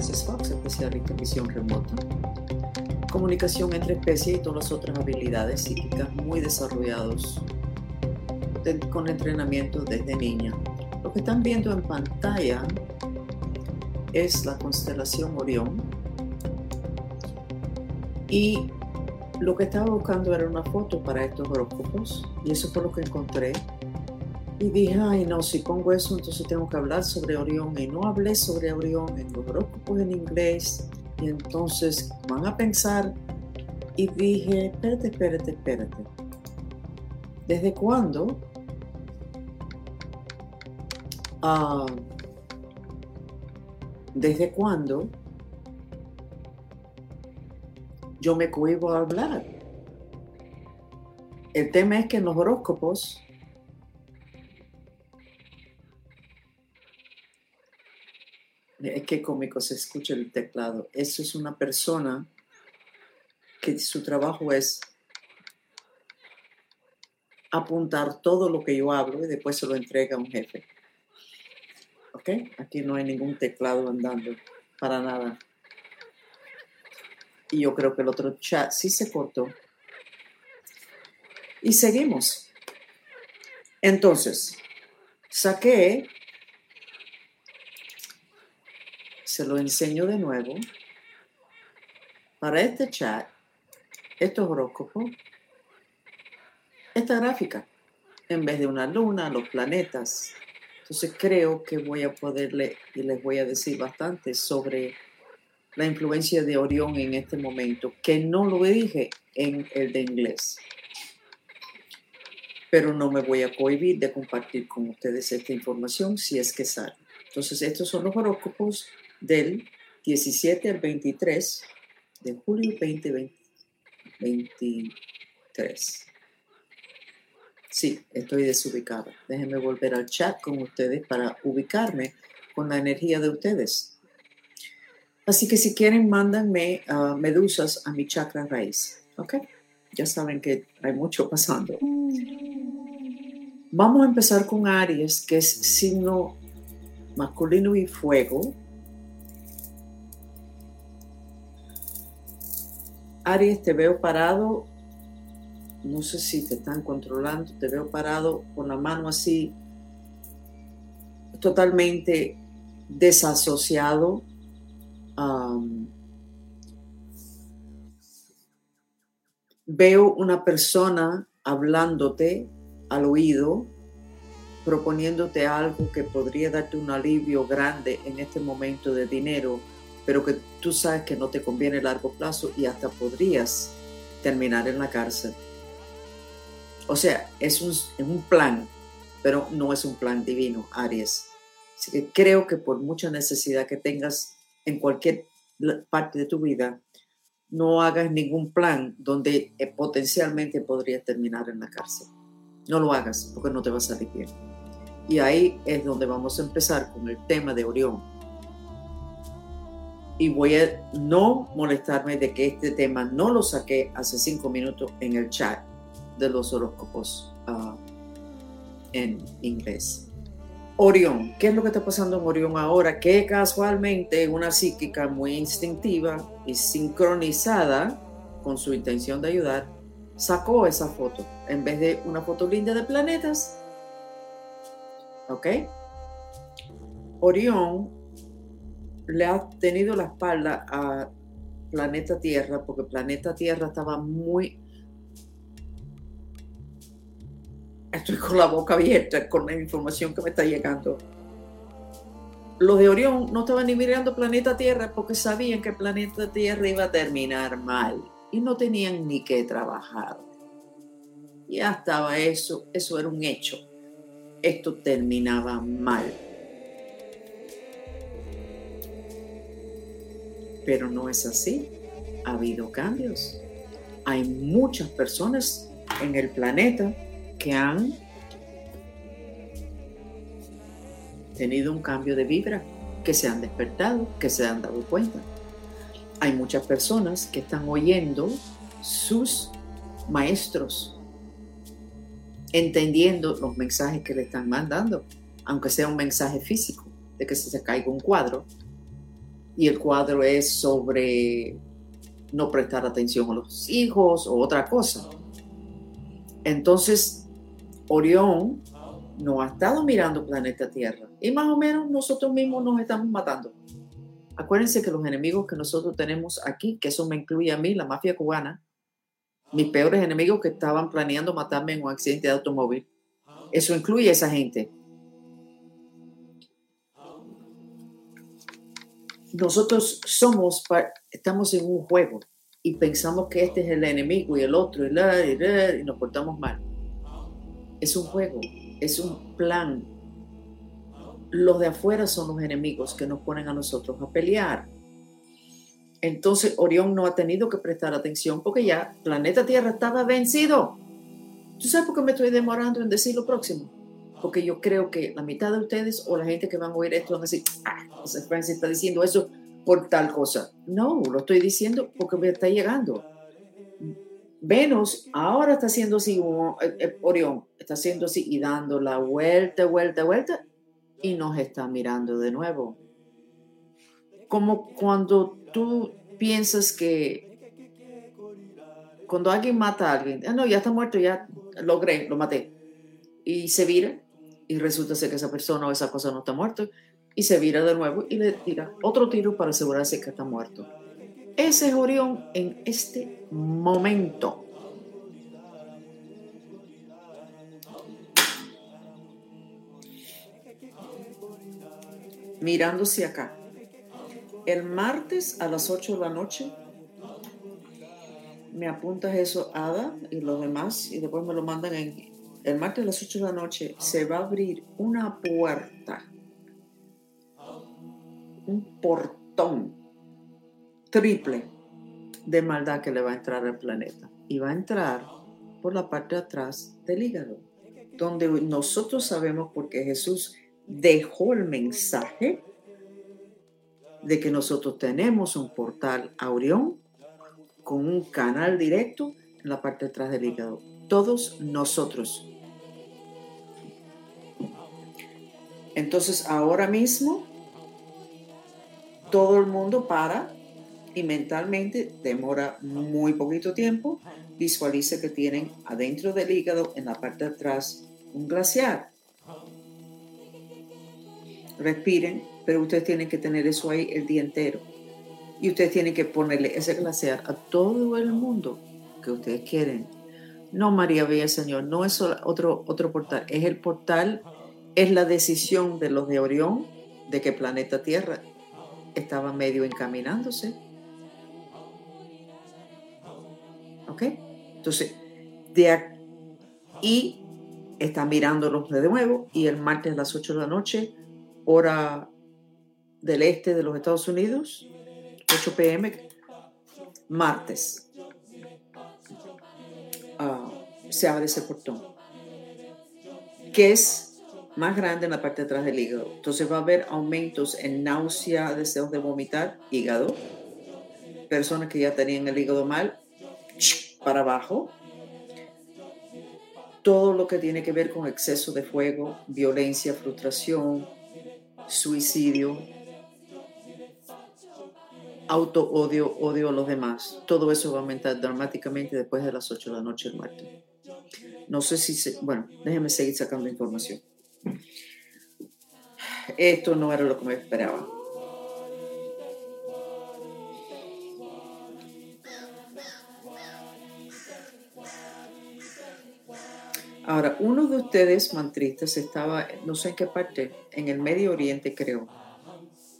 Francis Fox, especialista en visión remota, comunicación entre especies y todas las otras habilidades psíquicas muy desarrollados con entrenamiento desde niña. Lo que están viendo en pantalla es la constelación Orión y lo que estaba buscando era una foto para estos horóscopos y eso fue lo que encontré. Y dije, ay no, si pongo eso entonces tengo que hablar sobre Orión y no hablé sobre Orión en los horóscopos en inglés y entonces van a pensar y dije, espérate, espérate, espérate. ¿Desde cuándo? Ah, ¿Desde cuándo yo me cohibo a hablar. El tema es que en los horóscopos es que cómico se escucha el teclado. Eso es una persona que su trabajo es apuntar todo lo que yo hablo y después se lo entrega a un jefe. ¿Ok? Aquí no hay ningún teclado andando para nada. Y yo creo que el otro chat sí se cortó. Y seguimos. Entonces, saqué, se lo enseño de nuevo, para este chat, estos horóscopos, esta gráfica, en vez de una luna, los planetas. Entonces creo que voy a poderle, y les voy a decir bastante sobre la influencia de Orión en este momento, que no lo dije en el de inglés. Pero no me voy a cohibir de compartir con ustedes esta información si es que sale. Entonces, estos son los horóscopos del 17 al 23 de julio 2023. Sí, estoy desubicada. Déjenme volver al chat con ustedes para ubicarme con la energía de ustedes. Así que si quieren, mándanme uh, medusas a mi chakra raíz. ¿Ok? Ya saben que hay mucho pasando. Vamos a empezar con Aries, que es signo masculino y fuego. Aries, te veo parado. No sé si te están controlando. Te veo parado con la mano así, totalmente desasociado veo una persona hablándote al oído, proponiéndote algo que podría darte un alivio grande en este momento de dinero, pero que tú sabes que no te conviene a largo plazo y hasta podrías terminar en la cárcel. O sea, es un, es un plan, pero no es un plan divino, Aries. Así que creo que por mucha necesidad que tengas en cualquier parte de tu vida, no hagas ningún plan donde eh, potencialmente podrías terminar en la cárcel. No lo hagas porque no te vas a salir bien. Y ahí es donde vamos a empezar con el tema de Orión. Y voy a no molestarme de que este tema no lo saqué hace cinco minutos en el chat de los horóscopos ah, en inglés. Orión. ¿Qué es lo que está pasando en Orión ahora? Que casualmente una psíquica muy instintiva y sincronizada con su intención de ayudar, sacó esa foto en vez de una foto linda de planetas. ¿Ok? Orión le ha tenido la espalda a planeta Tierra porque planeta Tierra estaba muy estoy con la boca abierta con la información que me está llegando. Los de Orión no estaban ni mirando planeta Tierra porque sabían que planeta Tierra iba a terminar mal y no tenían ni que trabajar. Ya estaba eso, eso era un hecho. Esto terminaba mal. Pero no es así. Ha habido cambios. Hay muchas personas en el planeta que han tenido un cambio de vibra, que se han despertado, que se han dado cuenta. Hay muchas personas que están oyendo sus maestros, entendiendo los mensajes que le están mandando, aunque sea un mensaje físico, de que se caiga un cuadro, y el cuadro es sobre no prestar atención a los hijos o otra cosa. Entonces, Orión no ha estado mirando planeta Tierra y más o menos nosotros mismos nos estamos matando. Acuérdense que los enemigos que nosotros tenemos aquí, que eso me incluye a mí, la mafia cubana, mis peores enemigos que estaban planeando matarme en un accidente de automóvil, eso incluye a esa gente. Nosotros somos, estamos en un juego y pensamos que este es el enemigo y el otro y, nos portamos mal. Es un juego, es un plan. Los de afuera son los enemigos que nos ponen a nosotros a pelear. Entonces Orión no ha tenido que prestar atención porque ya planeta Tierra estaba vencido. ¿Tú sabes por qué me estoy demorando en decir lo próximo? Porque yo creo que la mitad de ustedes o la gente que van a oír esto van a decir, ah, José Francis está diciendo eso por tal cosa. No, lo estoy diciendo porque me está llegando. Venus ahora está haciendo así, eh, eh, Orión está haciendo así y dando la vuelta, vuelta, vuelta y nos está mirando de nuevo. Como cuando tú piensas que cuando alguien mata a alguien, ah, no, ya está muerto, ya logré, lo maté, y se vira y resulta ser que esa persona o esa cosa no está muerta y se vira de nuevo y le tira otro tiro para asegurarse que está muerto. Ese es Orión en este momento. Mirándose acá. El martes a las 8 de la noche, me apuntas eso, Ada, y los demás, y después me lo mandan en... El martes a las 8 de la noche se va a abrir una puerta, un portón triple de maldad que le va a entrar al planeta. Y va a entrar por la parte de atrás del hígado, donde nosotros sabemos porque Jesús dejó el mensaje de que nosotros tenemos un portal Aurión con un canal directo en la parte de atrás del hígado. Todos nosotros. Entonces ahora mismo todo el mundo para y mentalmente demora muy poquito tiempo. Visualiza que tienen adentro del hígado, en la parte de atrás, un glaciar. Respiren, pero ustedes tienen que tener eso ahí el día entero. Y ustedes tienen que ponerle ese glaciar a todo el mundo que ustedes quieren. No, María Bella Señor, no es otro, otro portal, es el portal, es la decisión de los de Orión de que planeta Tierra estaba medio encaminándose ¿Ok? Entonces, de aquí está mirándolos de nuevo y el martes a las 8 de la noche, hora del este de los Estados Unidos, 8 pm, martes, se abre ese portón, que es más grande en la parte de atrás del hígado. Entonces va a haber aumentos en náusea, deseos de vomitar, hígado, personas que ya tenían el hígado mal, para abajo. Todo lo que tiene que ver con exceso de fuego, violencia, frustración, suicidio, auto odio, odio a los demás. Todo eso va a aumentar dramáticamente después de las 8 de la noche el martes. No sé si, se, bueno, déjenme seguir sacando información. Esto no era lo que me esperaba. Ahora, uno de ustedes mantristas estaba, no sé en qué parte, en el Medio Oriente creo,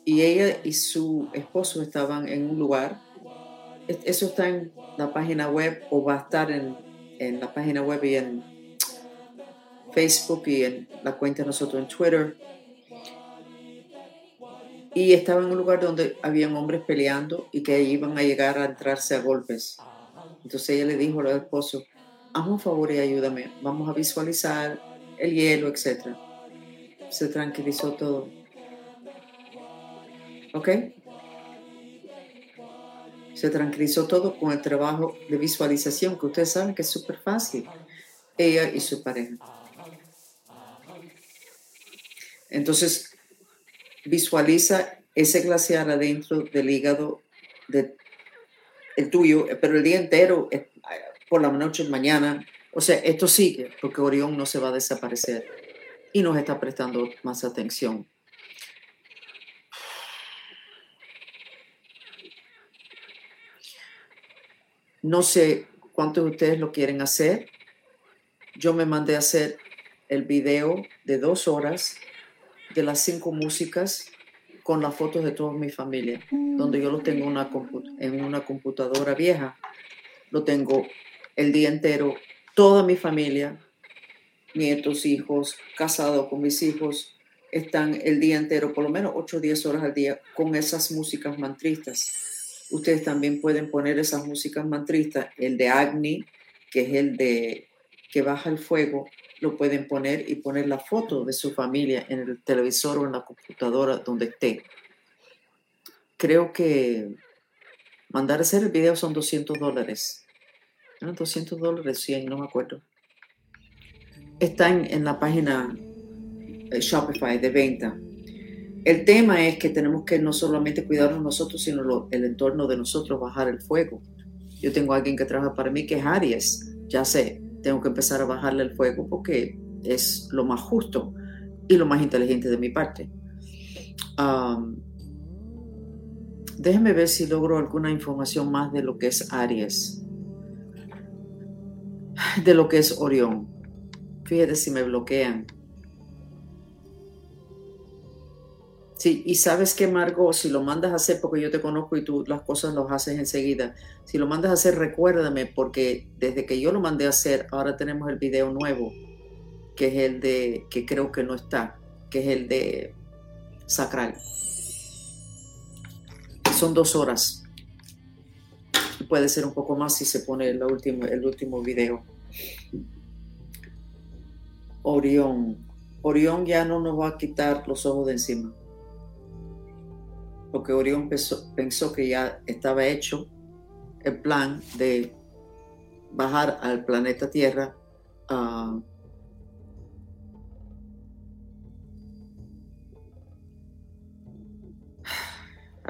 y ella y su esposo estaban en un lugar, eso está en la página web o va a estar en, en la página web y en Facebook y en la cuenta de nosotros en Twitter. Y estaba en un lugar donde habían hombres peleando y que iban a llegar a entrarse a golpes. Entonces ella le dijo al esposo, hazme un favor y ayúdame, vamos a visualizar el hielo, etc. Se tranquilizó todo. ¿Ok? Se tranquilizó todo con el trabajo de visualización, que ustedes saben que es súper fácil. Ella y su pareja. Entonces, visualiza ese glaciar adentro del hígado de, el tuyo, pero el día entero, eh, por la noche, mañana. O sea, esto sigue porque Orión no se va a desaparecer y nos está prestando más atención. No sé cuántos de ustedes lo quieren hacer. Yo me mandé a hacer el video de dos horas de las cinco músicas con las fotos de toda mi familia, donde yo lo tengo una en una computadora vieja. Lo tengo el día entero, toda mi familia, nietos, hijos, casado con mis hijos, están el día entero, por lo menos 8 o 10 horas al día, con esas músicas mantristas. Ustedes también pueden poner esas músicas mantristas, el de Agni, que es el de que baja el fuego, lo pueden poner y poner la foto de su familia en el televisor o en la computadora donde esté. Creo que mandar a hacer el video son 200 dólares. 200 dólares, 100, no me acuerdo. Están en la página eh, Shopify de venta. El tema es que tenemos que no solamente cuidarnos nosotros, sino el entorno de nosotros, bajar el fuego. Yo tengo a alguien que trabaja para mí que es Aries, ya sé, tengo que empezar a bajarle el fuego porque es lo más justo y lo más inteligente de mi parte. déjenme ver si logro alguna información más de lo que es Aries, de lo que es Orión. Fíjate si me bloquean. Sí, y sabes que Margot, si lo mandas a hacer, porque yo te conozco y tú las cosas las haces enseguida, si lo mandas a hacer, recuérdame, porque desde que yo lo mandé a hacer, ahora tenemos el video nuevo, que es el de, que creo que no está, que es el de Sacral. Son dos horas. Puede ser un poco más si se pone el último, el último video. Orión. Orión ya no nos va a quitar los ojos de encima porque Orión pensó, que ya estaba hecho el plan de bajar al planeta Tierra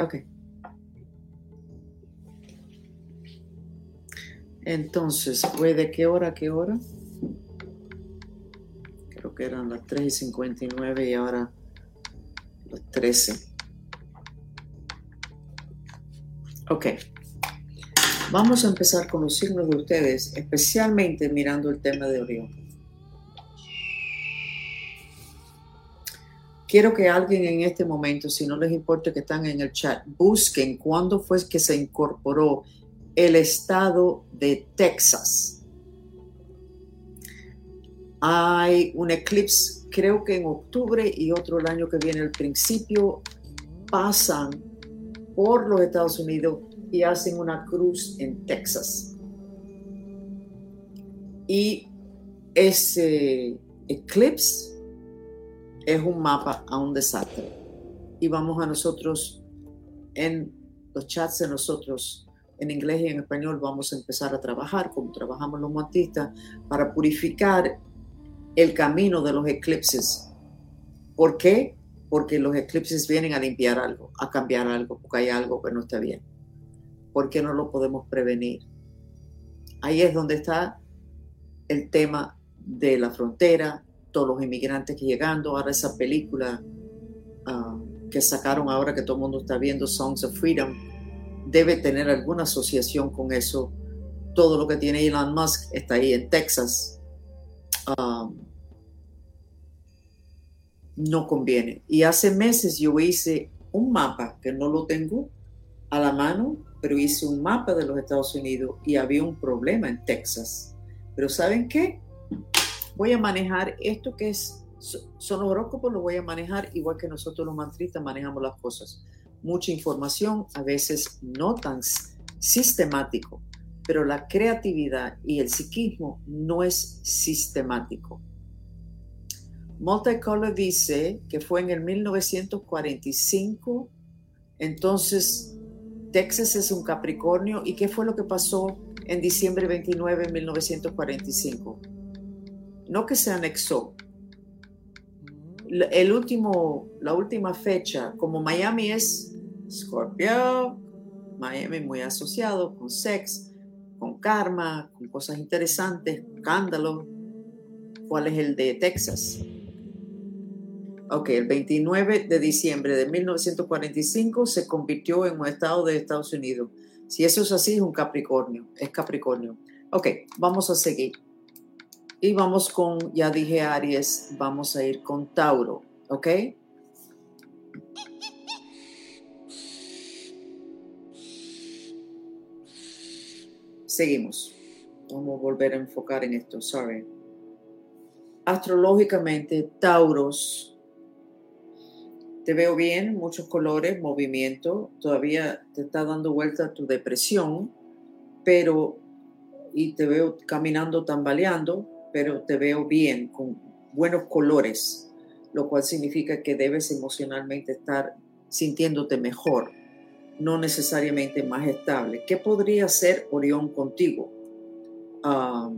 Ok. Entonces, ¿fue de qué hora a qué hora? Creo que eran las 3 y 59 y ahora las 13. Ok. Vamos a empezar con los signos de ustedes, especialmente mirando el tema de Orión. Quiero que alguien en este momento, si no les importa que están en el chat, busquen cuándo fue que se incorporó el estado de Texas. Hay un eclipse, creo que en octubre y otro el año que viene, al principio, pasan por los Estados Unidos y hacen una cruz en Texas. Y ese eclipse es un mapa a un desastre. Y vamos a nosotros en los chats de nosotros en inglés y en español vamos a empezar a trabajar como trabajamos los montistas para purificar el camino de los eclipses. ¿Por qué? Porque los eclipses vienen a limpiar algo, a cambiar algo, porque hay algo que no está bien. ¿Por qué no lo podemos prevenir? Ahí es donde está el tema de la frontera, todos los inmigrantes que llegando, ahora esa película ah, que sacaron ahora que todo el mundo está viendo, Songs of Freedom, debe tener alguna asociación con eso. Todo lo que tiene Elon Musk está ahí en Texas. Ah, no conviene. Y hace meses yo hice un mapa, que no lo tengo a la mano, pero hice un mapa de los Estados Unidos y había un problema en Texas. Pero ¿saben qué? Voy a manejar esto que es, son horóscopos, lo voy a manejar igual que nosotros los mantristas manejamos las cosas. Mucha información, a veces no tan sistemático, pero la creatividad y el psiquismo no es sistemático. Multicolor dice que fue en el 1945, entonces Texas es un Capricornio. ¿Y qué fue lo que pasó en diciembre 29 de 1945? No que se anexó. el último, la última fecha, como Miami es Scorpio, Miami muy asociado con sex, con karma, con cosas interesantes, escándalo. ¿Cuál es el de Texas? Ok, el 29 de diciembre de 1945 se convirtió en un estado de Estados Unidos. Si eso es así, es un Capricornio, es Capricornio. Ok, vamos a seguir. Y vamos con, ya dije Aries, vamos a ir con Tauro, ¿ok? Seguimos. Vamos a volver a enfocar en esto, sorry. Astrológicamente, Tauros, te veo bien, muchos colores, movimiento, todavía te está dando vuelta tu depresión, pero, y te veo caminando, tambaleando, pero te veo bien, con buenos colores, lo cual significa que debes emocionalmente estar sintiéndote mejor, no necesariamente más estable. ¿Qué podría ser Orión contigo? Ah,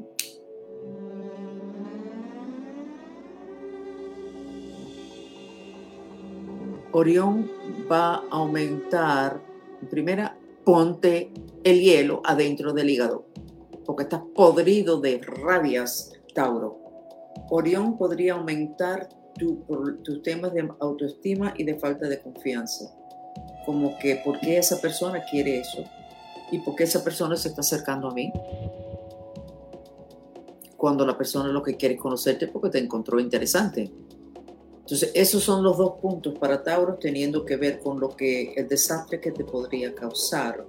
Orión va a aumentar, primera, ponte el hielo adentro del hígado, porque estás podrido de rabias Tauro. Orión podría aumentar tus temas de autoestima y de falta de confianza. Como que, ¿por qué esa persona quiere eso? ¿Y por qué esa persona se está acercando a mí? Cuando la persona lo que quiere es conocerte porque te encontró interesante. Entonces, esos son los dos puntos para Tauro teniendo que ver con lo que el desastre que te podría causar,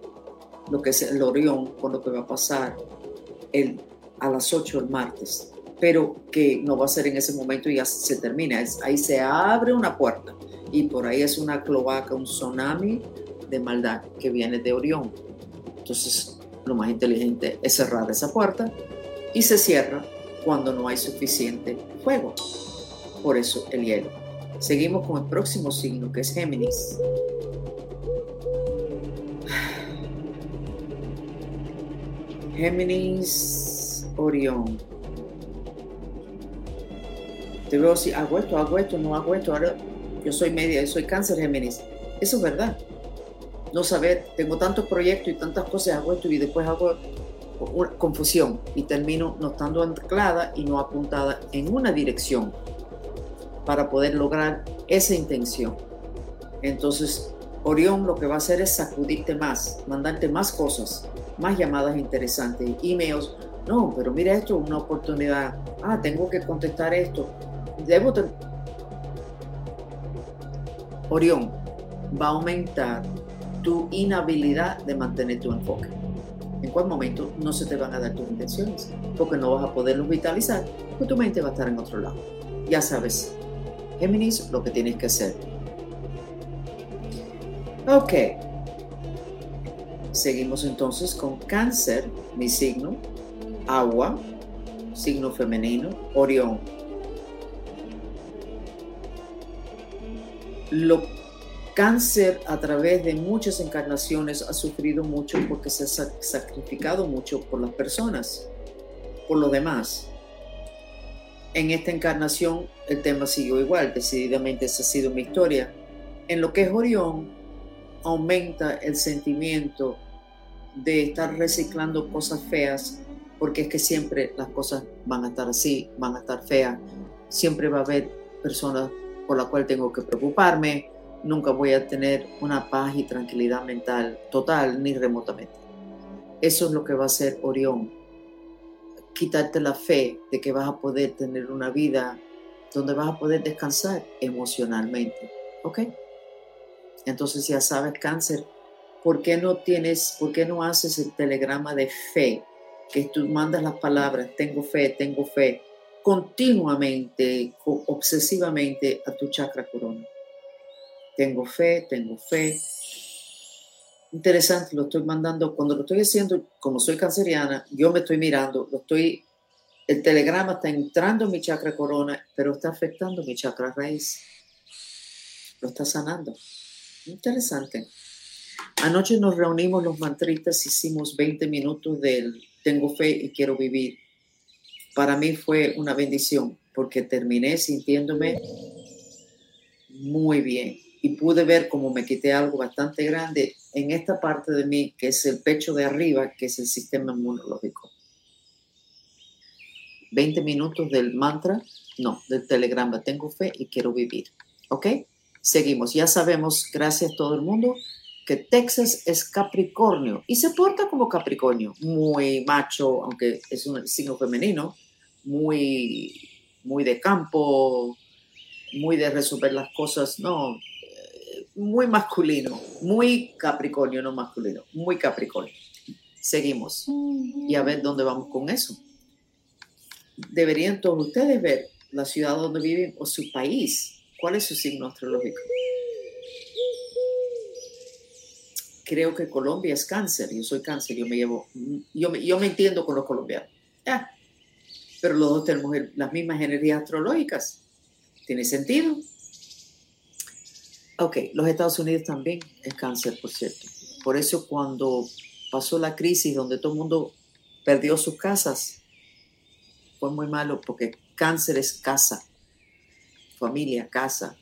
lo que es el Orión, con lo que va a pasar el, a las 8 el martes pero que no va a ser en ese momento y ya se termina. ahí se abre una puerta y por ahí es una cloaca, un tsunami de maldad que viene de Orión. Entonces, lo más inteligente es cerrar esa puerta y se cierra cuando no hay suficiente fuego. Por eso el hielo. Seguimos con el próximo signo que es Géminis. Géminis, Orión te veo si hago esto, hago esto, no hago esto, ahora yo soy media, yo soy cáncer Géminis. Eso es verdad. No saber, tengo tantos proyectos y tantas cosas, hago esto y después hago una confusión y termino no estando anclada y no apuntada en una dirección para poder lograr esa intención. Entonces, Orión lo que va a hacer es sacudirte más, mandarte más cosas, más llamadas interesantes, emails. No, pero mira esto, una oportunidad. Ah, tengo que contestar esto debo Orión va a aumentar tu inhabilidad de mantener tu enfoque. En cuál momento no se te van a dar tus intenciones, porque no vas a poderlos vitalizar, porque tu mente va a estar en otro lado. Ya sabes, Géminis, lo que tienes que hacer. Ok. Seguimos entonces con cáncer, mi signo, agua, signo femenino, Orión, Lo cáncer a través de muchas encarnaciones ha sufrido mucho porque se ha sacrificado mucho por las personas, por los demás. En esta encarnación el tema siguió igual, decididamente esa ha sido mi historia. En lo que es Orión, aumenta el sentimiento de estar reciclando cosas feas, porque es que siempre las cosas van a estar así, van a estar feas, siempre va a haber personas por la cual tengo que preocuparme, nunca voy a tener una paz y tranquilidad mental total ni remotamente. Eso es lo que va a hacer Orión. Quitarte la fe de que vas a poder tener una vida donde vas a poder descansar emocionalmente. ¿Ok? Entonces ya sabes, cáncer, ¿por qué no tienes, por qué no haces el telegrama de fe? Que tú mandas las palabras, tengo fe, tengo fe, continuamente, obsesivamente a tu chakra corona. Tengo fe, tengo fe. Interesante, lo estoy mandando, cuando lo estoy haciendo, como soy canceriana, yo me estoy mirando, lo estoy, el telegrama está entrando en mi chakra corona, pero está afectando mi chakra raíz. Lo está sanando. Interesante. Anoche nos reunimos los mantristas, hicimos 20 minutos del tengo fe y quiero vivir para mí fue una bendición porque terminé sintiéndome Muy bien. Y pude ver como me quité algo bastante grande en esta parte de mí, que es el pecho de arriba, que es el sistema inmunológico. 20 minutos del mantra, no, del telegrama, tengo fe y quiero vivir. ¿Ok? Seguimos. Ya sabemos, gracias a todo el mundo, que Texas es Capricornio y se porta como Capricornio, muy macho, aunque es un signo femenino, muy, muy de campo, muy de resolver las cosas, no, muy masculino, muy Capricornio, no masculino, muy Capricornio. Seguimos y a ver dónde vamos con eso. Deberían todos ustedes ver la ciudad donde viven o su país. ¿Cuál es su signo astrológico? creo que Colombia es cáncer, yo soy cáncer, yo me llevo, yo me, yo me entiendo con los colombianos. Ah, pero los dos tenemos las mismas energías astrológicas. ¿Tiene sentido? Ok, los Estados Unidos también es cáncer, por cierto. Por eso cuando pasó la crisis donde todo el mundo perdió sus casas, fue muy malo porque cáncer es casa, familia, casa.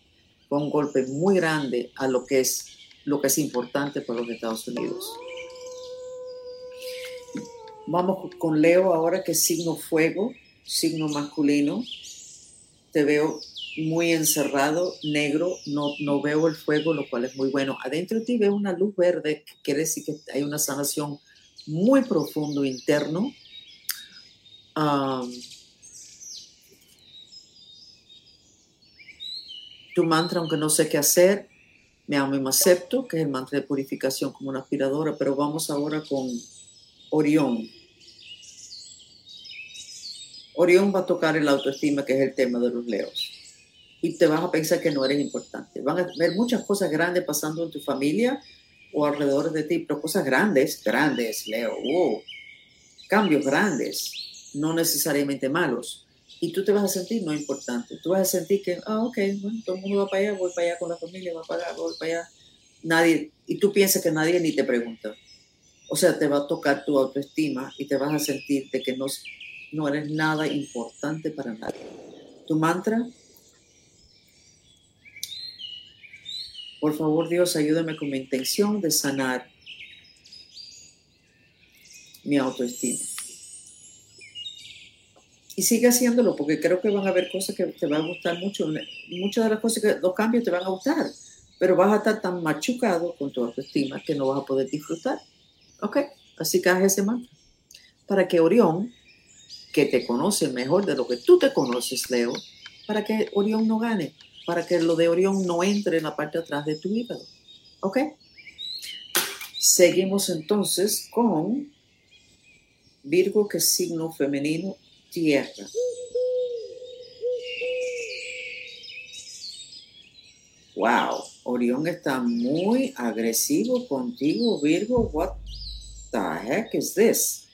Fue un golpe muy grande a lo que es lo que es importante para los Estados Unidos. Vamos con Leo ahora, que signo fuego, signo masculino. Te veo muy encerrado, negro, no, no veo el fuego, lo cual es muy bueno. Adentro de ti veo una luz verde, que quiere decir que hay una sanación muy profundo interno. tu mantra, aunque no sé qué hacer, me amo y me acepto, que es el mantra de purificación como una aspiradora, pero vamos ahora con Orión. Orión va a tocar el autoestima, que es el tema de los leos. Y te vas a pensar que no eres importante. Van a ver muchas cosas grandes pasando en tu familia o alrededor de ti, pero cosas grandes, grandes, Leo. Cambios grandes, no necesariamente malos y tú te vas a sentir no importante. Tú vas a sentir que, ah, ok, bueno, todo el mundo va para allá, voy para allá con la familia, va para allá, voy para allá. Nadie, y tú piensas que nadie ni te pregunta. O sea, te va a tocar tu autoestima y te vas a sentir de que no, no eres nada importante para nadie. Tu mantra, por favor Dios, ayúdame con mi intención de sanar mi autoestima y sigue haciéndolo porque creo que van a haber cosas que te van a gustar mucho. Muchas de las cosas que los cambios te van a gustar, pero vas a estar tan machucado con tu autoestima que no vas a poder disfrutar. ¿Ok? Así que haz ese mantra. Para que Orión, que te conoce mejor de lo que tú te conoces, Leo, para que Orión no gane, para que lo de Orión no entre en la parte de atrás de tu hígado. ¿Ok? Seguimos entonces con Virgo, que signo femenino, tierra. Wow, Orión está muy agresivo contigo, Virgo. What the heck is this?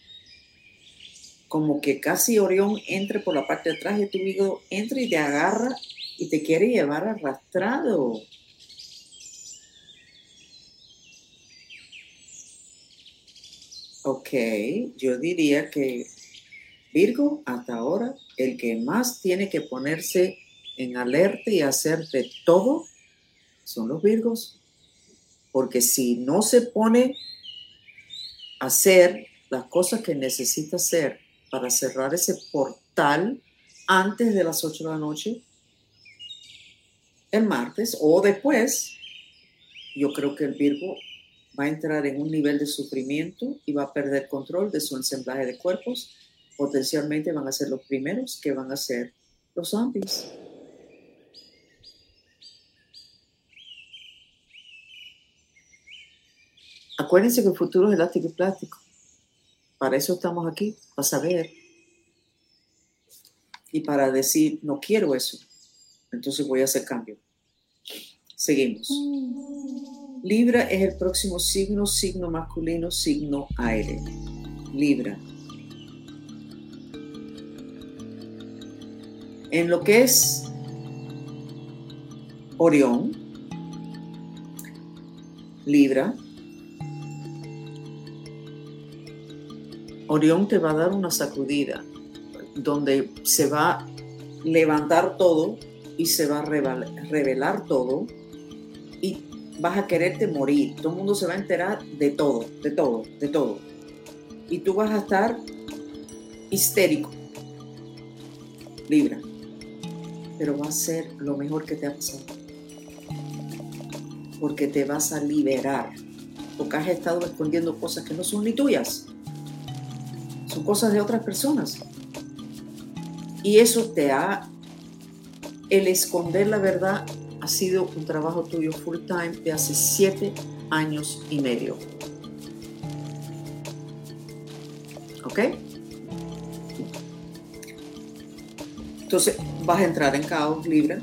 Como que casi Orión entre por la parte de atrás de tu Virgo, entra y te agarra y te quiere llevar arrastrado. Ok, yo diría que Virgo, hasta ahora, el que más tiene que ponerse en alerta y hacer de todo son los Virgos. Porque si no se pone a hacer las cosas que necesita hacer para cerrar ese portal antes de las 8 de la noche, el martes o después, yo creo que el Virgo va a entrar en un nivel de sufrimiento y va a perder control de su ensamblaje de cuerpos potencialmente van a ser los primeros que van a ser los zombies. Acuérdense que el futuro es elástico y plástico. Para eso estamos aquí, para saber y para decir, no quiero eso. Entonces voy a hacer cambio. Seguimos. Libra es el próximo signo, signo masculino, signo aire. Libra. en lo que es Orión, Libra, Orión te va a dar una sacudida donde se va a levantar todo y se va a revelar todo vas a quererte morir. Todo el mundo se va a enterar de todo, de todo, de todo. Y tú vas a estar histérico. Libra. Pero va a ser lo mejor que te ha pasado. Porque te vas a liberar. Porque has estado escondiendo cosas que no son ni tuyas. Son cosas de otras personas. Y eso te ha... El esconder la verdad ha sido un trabajo tuyo full time de hace siete años y medio. ¿Ok? Entonces vas a entrar en caos libre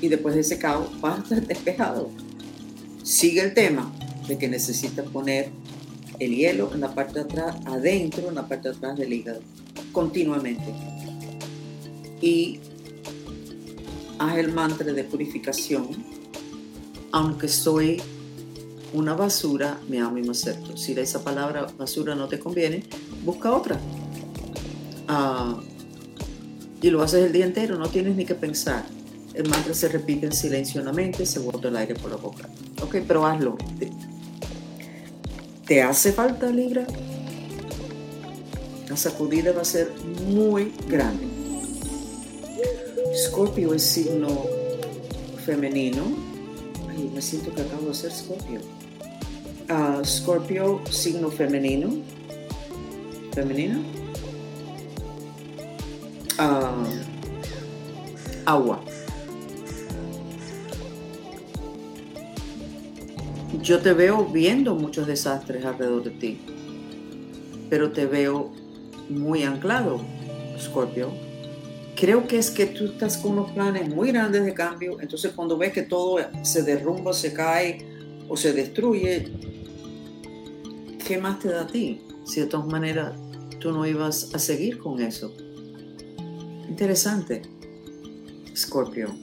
y después de ese caos vas a estar despejado. Sigue el tema de que necesitas poner el hielo en la parte de atrás, adentro, en la parte de atrás del hígado, continuamente. Y haz el mantra de purificación. Aunque soy una basura, me amo y me acepto. Si esa palabra basura no te conviene, busca otra. Ah, y lo haces el día entero, no tienes ni que pensar. El mantra se repite en silencio se bota el aire por la boca. Ok, pero hazlo. ¿Te hace falta Libra? La sacudida va a ser muy grande. Scorpio es signo femenino. Ay, me siento que acabo de ser Scorpio. Uh, Scorpio, signo femenino. ¿Femenino? Uh, agua. yo te veo viendo muchos desastres alrededor de ti, pero te veo muy anclado, Scorpio. Creo que es que tú estás con unos planes muy grandes de cambio, entonces cuando ves que todo se derrumba, se cae o se destruye, ¿qué más te da a ti? Si de todas maneras tú no ibas a seguir con eso. Interesante, Scorpio.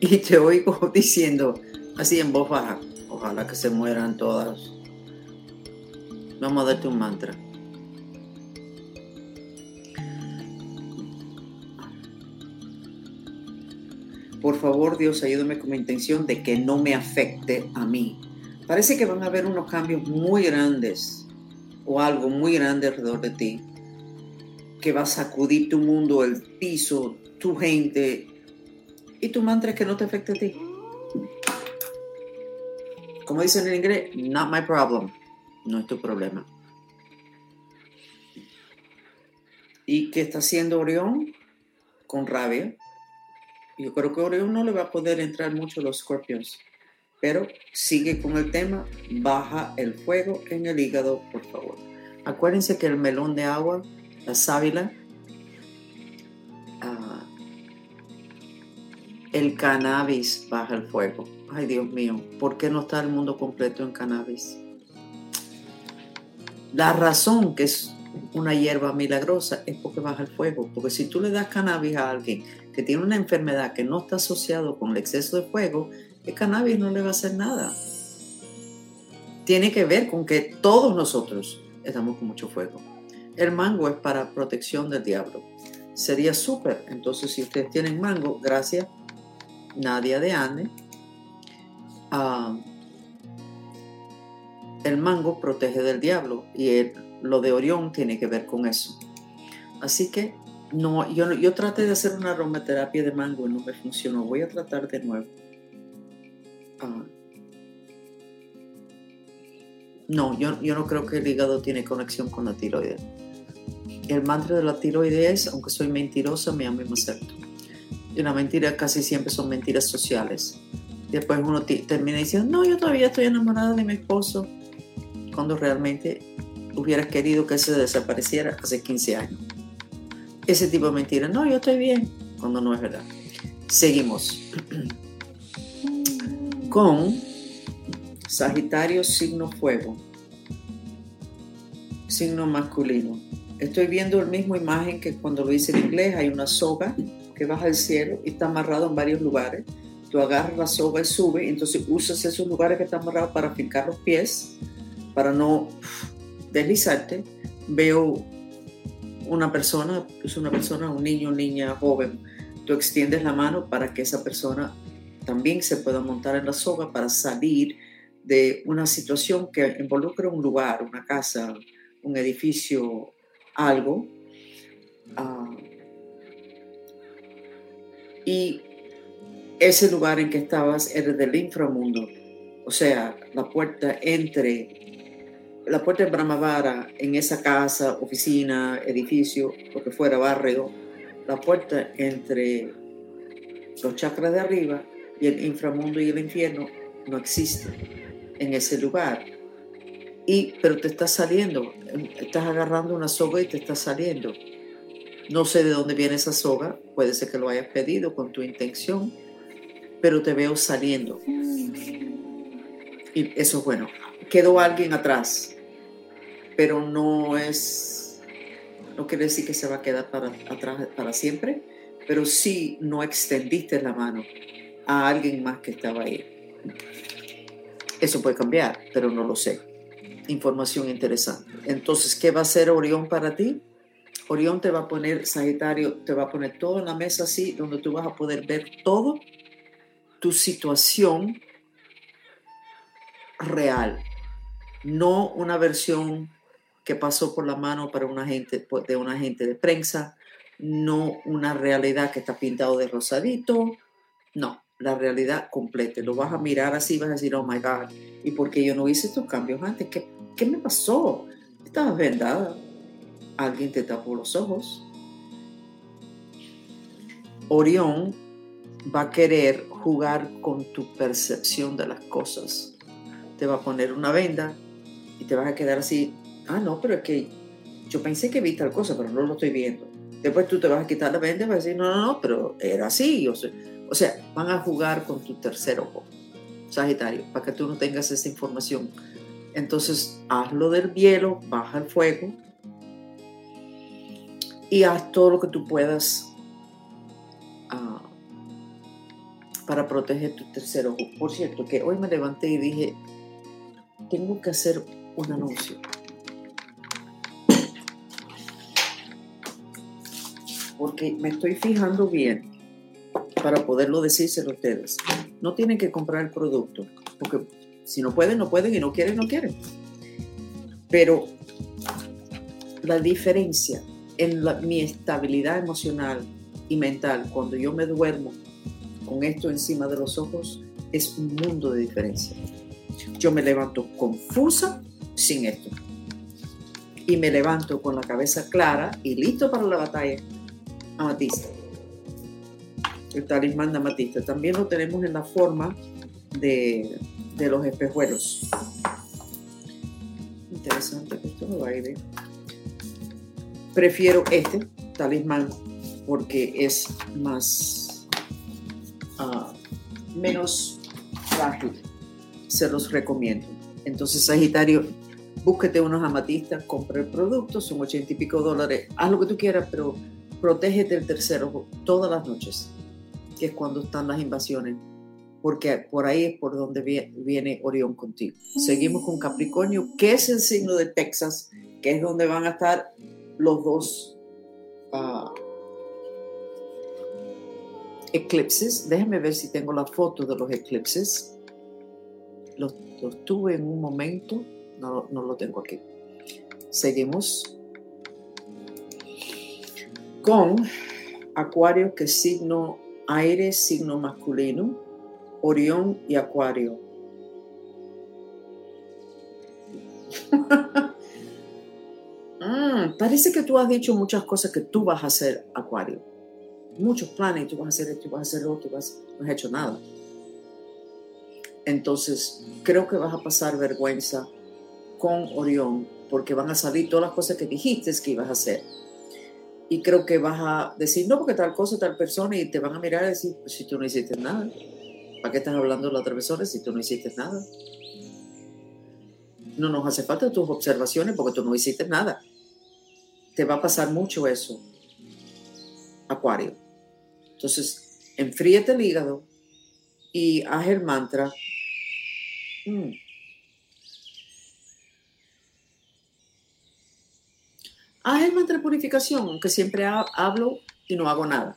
y te oigo diciendo así en voz baja, ojalá que se mueran todas. Vamos a darte un mantra. Por favor, Dios, ayúdame con mi intención de que no me afecte a mí. Parece que van a haber unos cambios muy grandes o algo muy grande alrededor de ti que va a sacudir tu mundo, el piso, tu gente, y tu mantra es que no te afecte a ti. Como dicen en inglés, not my problem. No es tu problema. ¿Y qué está haciendo Orión? Con rabia. Yo creo que Orión no le va a poder entrar mucho los Scorpions. Pero sigue con el tema, baja el fuego en el hígado, por favor. Acuérdense que el melón de agua, la sábila, el cannabis baja el fuego. Ay, Dios mío, ¿por qué no está el mundo completo en cannabis? La razón que es una hierba milagrosa es porque baja el fuego. Porque si tú le das cannabis a alguien que tiene una enfermedad que no está asociado con el exceso de fuego, el cannabis no le va a hacer nada. Tiene que ver con que todos nosotros estamos con mucho fuego. El mango es para protección del diablo. Sería súper. Entonces, si ustedes tienen mango, gracias Nadia de Anne, ah, el mango protege del diablo y lo de Orión tiene que ver con eso. Así que no, yo, yo traté de hacer una aromaterapia de mango y no me funcionó. Voy a tratar de nuevo. Ah, no, yo, yo no creo que el hígado tiene conexión con la tiroides. El mantra de la tiroides es, aunque soy mentirosa, me amo y me acepto. Y una mentira casi siempre son mentiras sociales. Después uno termina diciendo, no, yo todavía estoy enamorada de mi esposo, cuando realmente hubieras querido que se desapareciera hace 15 años. Ese tipo de mentiras, no, yo estoy bien, cuando no es verdad. Seguimos con Sagitario signo fuego, signo masculino. Estoy viendo la misma imagen que cuando lo hice en inglés, hay una soga que baja al cielo y está amarrado en varios lugares. Tú agarras la soga y sube, entonces usas esos lugares que están amarrados para fincar los pies, para no deslizarte. Veo una persona, es una persona, un niño, niña, joven, tú extiendes la mano para que esa persona también se pueda montar en la soga para salir de una situación que involucra un lugar, una casa, un edificio, algo. Ah, y ese lugar en que estabas era del inframundo, o sea, la puerta entre la puerta de Brahmavara en esa casa, oficina, edificio, lo que fuera, barrio, la puerta entre los chakras de arriba y el inframundo y el infierno no existe en ese lugar. Y, pero te estás saliendo, estás agarrando una soga y te estás saliendo. No sé de dónde viene esa soga, puede ser que lo hayas pedido con tu intención, pero te veo saliendo. Y eso es bueno. Quedó alguien atrás, pero no es, no quiere decir que se va a quedar para, atrás para siempre, pero sí no extendiste la mano a alguien más que estaba ahí. Eso puede cambiar, pero no lo sé. Información interesante. Entonces, ¿qué va a hacer Orión para ti? Orión te va a poner, Sagitario, te va a poner todo en la mesa así, donde tú vas a poder ver todo tu situación real, no una versión que pasó por la mano para una gente, de un agente de prensa, no una realidad que está pintado de rosadito, no, la realidad completa. Lo vas a mirar así, vas a decir, oh my God, ¿y por qué yo no hice estos cambios antes? ¿Qué, qué me pasó? Estabas vendada. Alguien te tapó los ojos. Orión va a querer jugar con tu percepción de las cosas. Te va a poner una venda y te vas a quedar así. Ah, no, pero es que yo pensé que vi tal cosa, pero no lo estoy viendo. Después tú te vas a quitar la venda y vas a decir, no, no, no, pero era así. O sea, o sea, van a jugar con tu tercer ojo, Sagitario, para que tú no tengas esa información. Entonces, hazlo del hielo, baja el fuego y haz todo lo que tú puedas ah, para proteger tu tercer ojo. Por cierto, que hoy me levanté y dije, tengo que hacer un anuncio. Porque me estoy fijando bien para poderlo decírselo a ustedes. No tienen que comprar el producto, porque si no pueden, no pueden y no quieren, no quieren. Pero la diferencia en mi estabilidad emocional y mental cuando yo me duermo con esto encima de los ojos es un mundo de diferencia. Yo me levanto confusa sin esto. Y me levanto con la cabeza clara y listo para la batalla amatista el talismán de amatista. También lo tenemos en la forma de, los espejuelos. Interesante que esto no va a ir. Prefiero este talismán porque es más ah, menos frágil. Se los recomiendo. Entonces, Sagitario, búsquete unos amatistas, compra el producto, son ochenta y pico dólares, haz lo que tú quieras, pero protégete el tercero todas las noches que es cuando están las invasiones, porque por ahí es por donde viene Orión contigo. Seguimos con Capricornio, que es el signo de Texas, que es donde van a estar los dos uh, eclipses. Déjenme ver si tengo la foto de los eclipses. Los, tuve en un momento, no, no lo tengo aquí. Seguimos con Acuario, que es signo aire signo masculino, Orión y Acuario. Mm, parece que tú has dicho muchas cosas que tú vas a hacer, Acuario. Muchos planes, tú vas a hacer esto, tú vas a hacer lo otro, no has hecho nada. Entonces, creo que vas a pasar vergüenza con Orión, porque van a salir todas las cosas que dijiste que ibas a hacer y creo que vas a decir, no, porque tal cosa, tal persona, y te van a mirar y decir, pues, si tú no hiciste nada, ¿para qué estás hablando de la otra persona si tú no hiciste nada? No nos hace falta tus observaciones porque tú no hiciste nada. Te va a pasar mucho eso, Acuario. Entonces, enfríete el hígado y haz el mantra. Mm. Haz el mantra de purificación, aunque siempre hablo y no hago nada.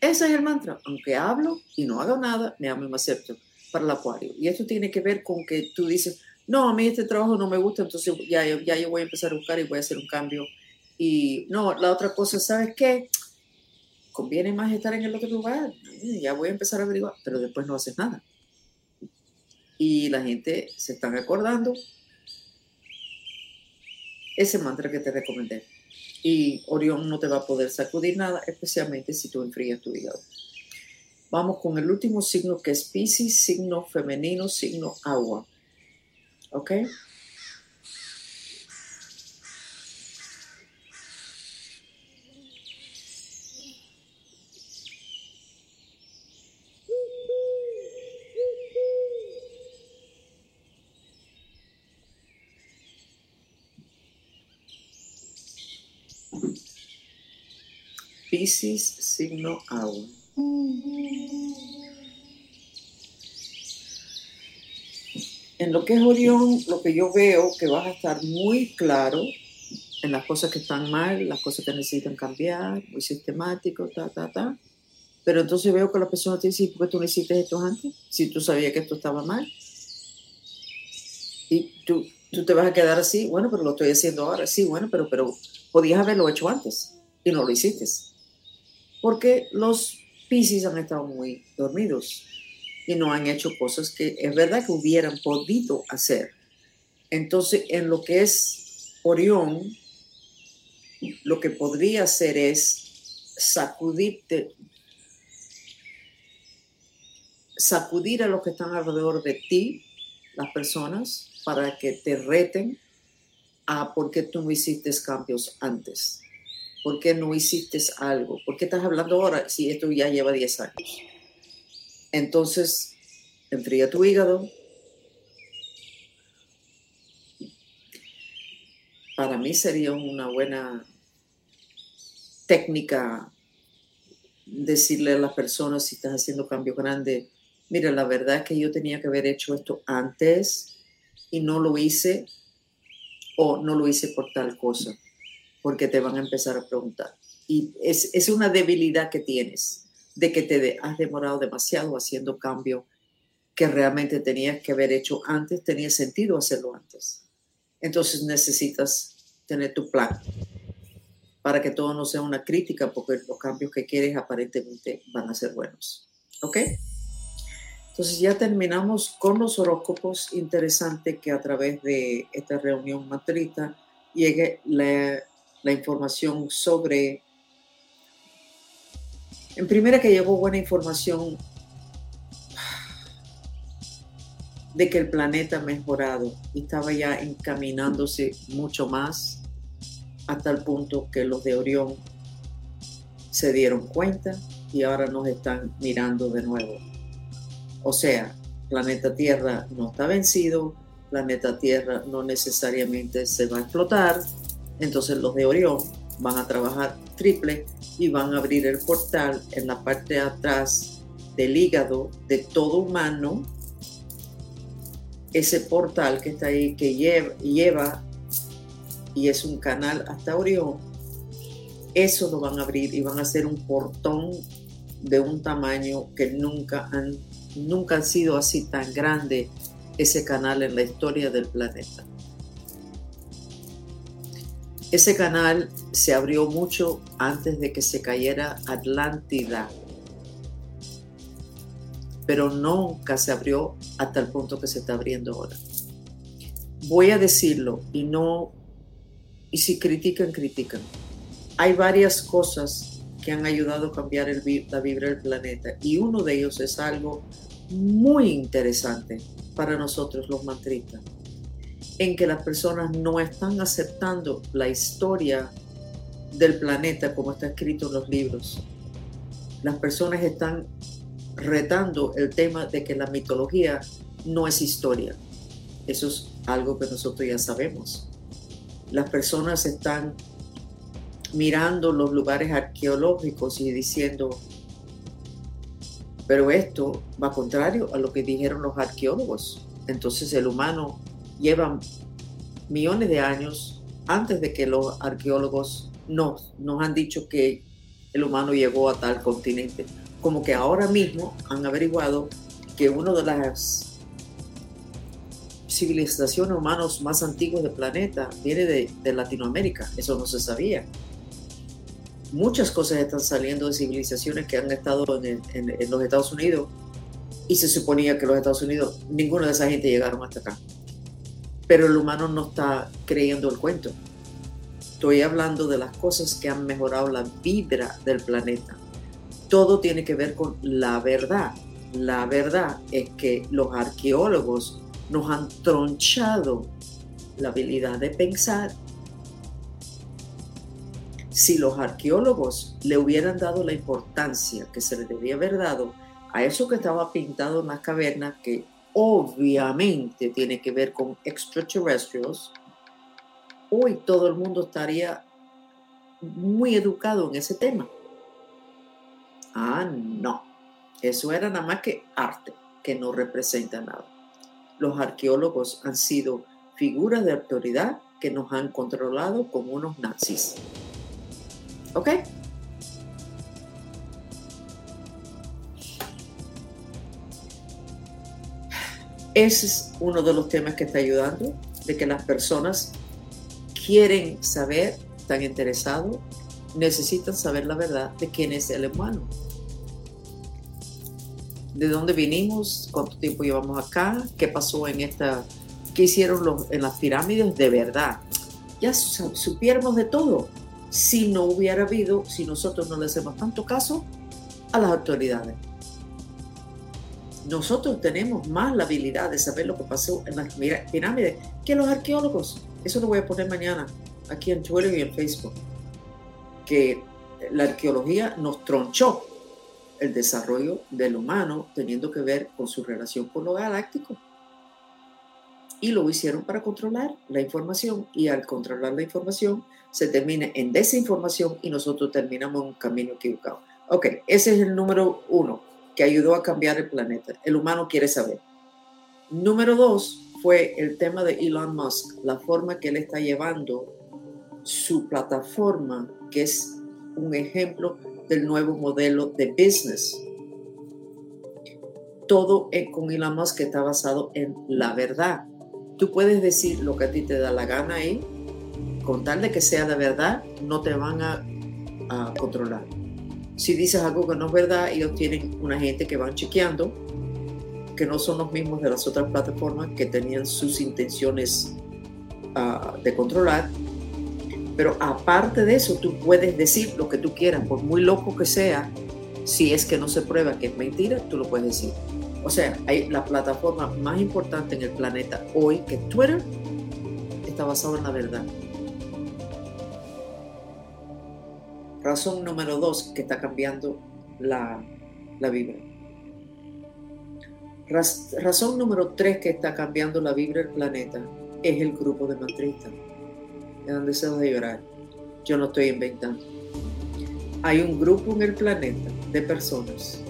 Ese es el mantra, aunque hablo y no hago nada, me amo y me acepto para el acuario. Y esto tiene que ver con que tú dices, no, a mí este trabajo no me gusta, entonces ya, ya yo voy a empezar a buscar y voy a hacer un cambio. Y no, la otra cosa, ¿sabes qué? Conviene más estar en el otro lugar. Ya voy a empezar a averiguar, pero después no haces nada. Y la gente se están acordando ese mantra que te recomendé. Y Orión no te va a poder sacudir nada, especialmente si tú enfrías tu hígado. Vamos con el último signo que es Pisces, signo femenino, signo agua. ¿Ok? Pisces, signo agua. En lo que es Orión, lo que yo veo que vas a estar muy claro en las cosas que están mal, las cosas que necesitan cambiar, muy sistemático, ta, ta, ta. Pero entonces veo que las personas te dicen, ¿por qué tú no hiciste esto antes? Si tú sabías que esto estaba mal. Y tú, tú te vas a quedar así, bueno, pero lo estoy haciendo ahora. Sí, bueno, pero, pero podías haberlo hecho antes y no lo hiciste porque los Pisces han estado muy dormidos y no han hecho cosas que es verdad que hubieran podido hacer. Entonces, en lo que es Orión, lo que podría hacer es sacudirte, sacudir a los que están alrededor de ti, las personas, para que te reten a por qué tú no hiciste cambios antes. ¿Por qué no hiciste algo? ¿Por qué estás hablando ahora si esto ya lleva 10 años? Entonces, enfría tu hígado. Para mí sería una buena técnica decirle a las personas si estás haciendo cambio grande, mira, la verdad es que yo tenía que haber hecho esto antes y no lo hice o no lo hice por tal cosa porque te van a empezar a preguntar. Y es, es una debilidad que tienes de que te has demorado demasiado haciendo cambio que realmente tenías que haber hecho antes, tenía sentido hacerlo antes. Entonces necesitas tener tu plan para que todo no sea una crítica, porque los cambios que quieres aparentemente van a ser buenos. ¿Ok? Entonces ya terminamos con los horóscopos. Interesante que a través de esta reunión matrita llegue la la información sobre... En primera que llegó buena información de que el planeta ha mejorado y estaba ya encaminándose mucho más hasta el punto que los de Orión se dieron cuenta y ahora nos están mirando de nuevo. O sea, planeta Tierra no está vencido, planeta Tierra no necesariamente se va a explotar, entonces los de Orión van a trabajar triple y van a abrir el portal en la parte de atrás del hígado de todo humano. Ese portal que está ahí, que lleva, lleva y es un canal hasta Orión, eso lo van a abrir y van a hacer un portón de un tamaño que nunca han, nunca han sido así tan grande ese canal en la historia del planeta. Ese canal se abrió mucho antes de que se cayera Atlántida, pero nunca se abrió hasta el punto que se está abriendo ahora. Voy a decirlo y no, y si critican, critican. Hay varias cosas que han ayudado a cambiar la vibra del planeta y uno de ellos es algo muy interesante para nosotros los mantristas en que las personas no están aceptando la historia del planeta como está escrito en los libros. Las personas están retando el tema de que la mitología no es historia. Eso es algo que nosotros ya sabemos. Las personas están mirando los lugares arqueológicos y diciendo, pero esto va contrario a lo que dijeron los arqueólogos. Entonces el humano llevan millones de años antes de que los arqueólogos nos, nos han dicho que el humano llegó a tal continente. Como que ahora mismo han averiguado que una de las civilizaciones humanas más antiguas del planeta viene de, Latinoamérica. Eso no se sabía. Muchas cosas están saliendo de civilizaciones que han estado en, los Estados Unidos y se suponía que los Estados Unidos, ninguna de esa gente llegaron hasta acá. Pero el humano no está creyendo el cuento. Estoy hablando de las cosas que han mejorado la vibra del planeta. Todo tiene que ver con la verdad. La verdad es que los arqueólogos nos han tronchado la habilidad de pensar. Si los arqueólogos le hubieran dado la importancia que se le debía haber dado a eso que estaba pintado en las cavernas, que obviamente tiene que ver con extraterrestres, hoy todo el mundo estaría muy educado en ese tema. Ah, no. Eso era nada más que arte, que no representa nada. Los arqueólogos han sido figuras de autoridad que nos han controlado como unos nazis. ¿Ok? Ese es uno de los temas que está ayudando, de que las personas quieren saber, están interesados, necesitan saber la verdad de quién es el humano. De dónde vinimos, cuánto tiempo llevamos acá, qué pasó en esta, qué hicieron los, en las pirámides de verdad. Ya supiéramos de todo. Si no hubiera habido, si nosotros no le hacemos tanto caso a las autoridades nosotros tenemos más la habilidad de saber lo que pasó en las pirámides que los arqueólogos. Eso lo voy a poner mañana aquí en Twitter y en Facebook. Que la arqueología nos tronchó el desarrollo del humano teniendo que ver con su relación con lo galáctico. Y lo hicieron para controlar la información y al controlar la información se termina en desinformación y nosotros terminamos en un camino equivocado. Ok, ese es el número uno que ayudó a cambiar el planeta. El humano quiere saber. Número dos fue el tema de Elon Musk, la forma que él está llevando su plataforma, que es un ejemplo del nuevo modelo de business. Todo con Elon Musk está basado en la verdad. Tú puedes decir lo que a ti te da la gana ahí, con tal de que sea de verdad, no te van a, a controlar si dices algo que no es verdad, ellos tienen una gente que van chequeando, que no son los mismos de las otras plataformas que tenían sus intenciones ah, de controlar. Pero aparte de eso, tú puedes decir lo que tú quieras, por muy loco que sea, si es que no se prueba que es mentira, tú lo puedes decir. O sea, hay la plataforma más importante en el planeta hoy, que Twitter, está basada en la verdad. Razón número dos que está cambiando la, la vibra. razón número tres que está cambiando la vibra del planeta es el grupo de mantristas. De donde se de llorar. Yo no estoy inventando. Hay un grupo en el planeta de personas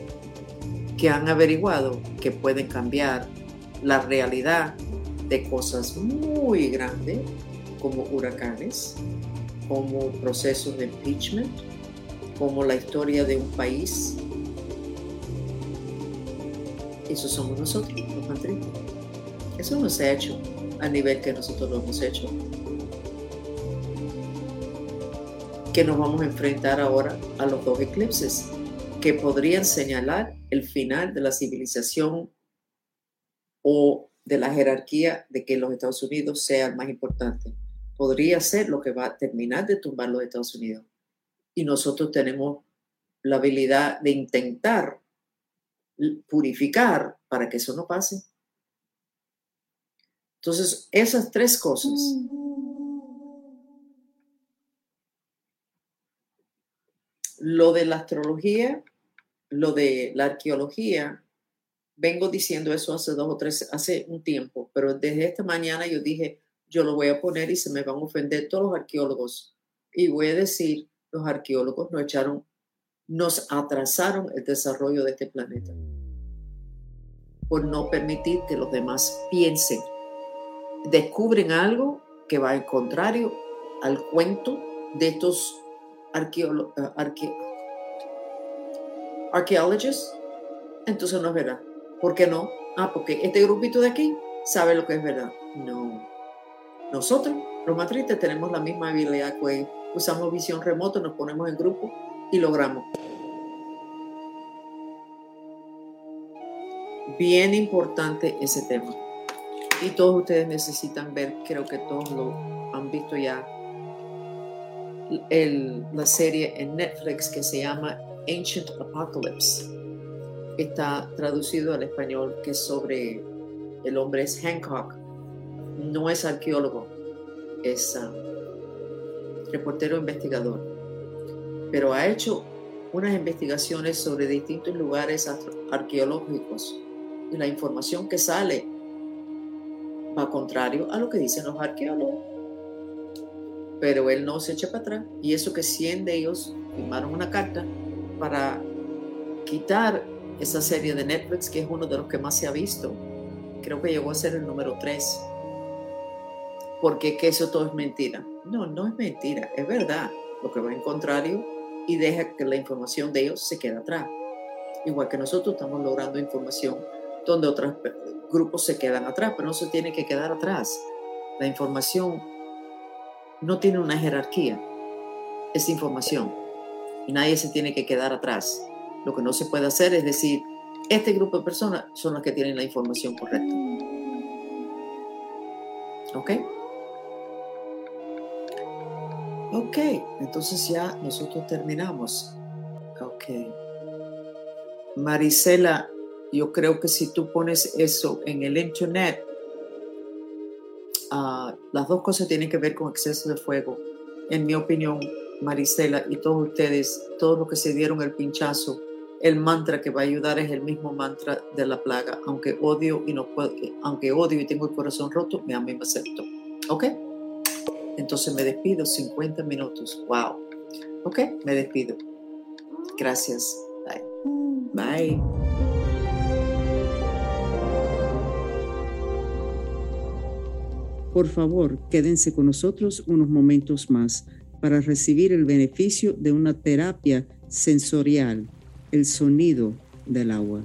que han averiguado que pueden cambiar la realidad de cosas muy grandes como huracanes, como procesos de impeachment, como la historia de un país. Eso somos nosotros, los mantristas. Eso no se ha hecho a nivel que nosotros lo hemos hecho. Que nos vamos a enfrentar ahora a los dos eclipses que podrían señalar el final de la civilización o de la jerarquía de que los Estados Unidos sea el más importante podría ser lo que va a terminar de tumbar los Estados Unidos. Y nosotros tenemos la habilidad de intentar purificar para que eso no pase. Entonces, esas tres cosas. Lo de la astrología, lo de la arqueología, vengo diciendo eso hace dos o tres, hace un tiempo, pero desde esta mañana yo dije, yo lo voy a poner y se me van a ofender todos los arqueólogos. Y voy a decir, los arqueólogos nos echaron, nos atrasaron el desarrollo de este planeta por no permitir que los demás piensen. Descubren algo que va en contrario al cuento de estos arqueólogos, arqueólogos, entonces no es verdad. ¿Por qué no? Ah, porque este grupito de aquí sabe lo que es verdad. No. Nosotros, los matrices, tenemos la misma habilidad que usamos visión remota, nos ponemos en grupo y logramos. Bien importante ese tema. Y todos ustedes necesitan ver, creo que todos lo han visto ya, la serie en Netflix que se llama Ancient Apocalypse. Está traducido al español que es sobre el hombre es Hancock. No es arqueólogo, es ah, reportero investigador. Pero ha hecho unas investigaciones sobre distintos lugares arqueológicos y la información que sale va contrario a lo que dicen los arqueólogos. Pero él no se echa para atrás y eso que 100 de ellos firmaron una carta para quitar esa serie de Netflix, que es uno de los que más se ha visto. Creo que llegó a ser el número 3. Porque que eso todo es mentira. No, no es mentira, es verdad. Lo que va en contrario y deja que la información de ellos se quede atrás. Igual que nosotros estamos logrando información donde otros grupos se quedan atrás, pero no se tiene que quedar atrás. La información no tiene una jerarquía, es información y nadie se tiene que quedar atrás. Lo que no se puede hacer es decir, este grupo de personas son las que tienen la información correcta. ¿Ok? Ok, entonces ya nosotros terminamos. Ok. Marisela, yo creo que si tú pones eso en el internet, ah, las dos cosas tienen que ver con exceso de fuego. En mi opinión, Marisela y todos ustedes, todos los que se dieron el pinchazo, el mantra que va a ayudar es el mismo mantra de la plaga. Aunque odio y aunque odio y tengo el corazón roto, me amo y me acepto. ¿Ok? Entonces me despido 50 minutos. Wow. ¿Ok? Me despido. Gracias. Bye. Bye. Por favor, quédense con nosotros unos momentos más para recibir el beneficio de una terapia sensorial, el sonido del agua.